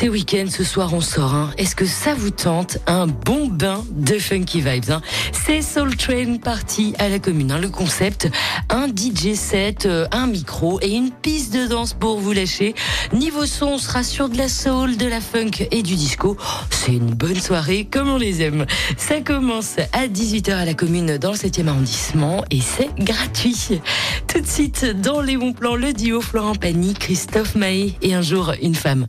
C'est week-end, ce soir on sort. hein. Est-ce que ça vous tente? Un bon bain de funky vibes. hein. C'est Soul Train Party à la commune. hein. Le concept, un DJ set, euh, un micro et une piste de danse pour vous lâcher. Niveau son, on sera sur de la soul, de la funk et du disco. C'est une bonne soirée comme on les aime. Ça commence à 18h à la commune dans le 7e arrondissement et c'est gratuit. Tout de suite, dans les bons plans, le duo Florent Pagny, Christophe Mahé et un jour une femme.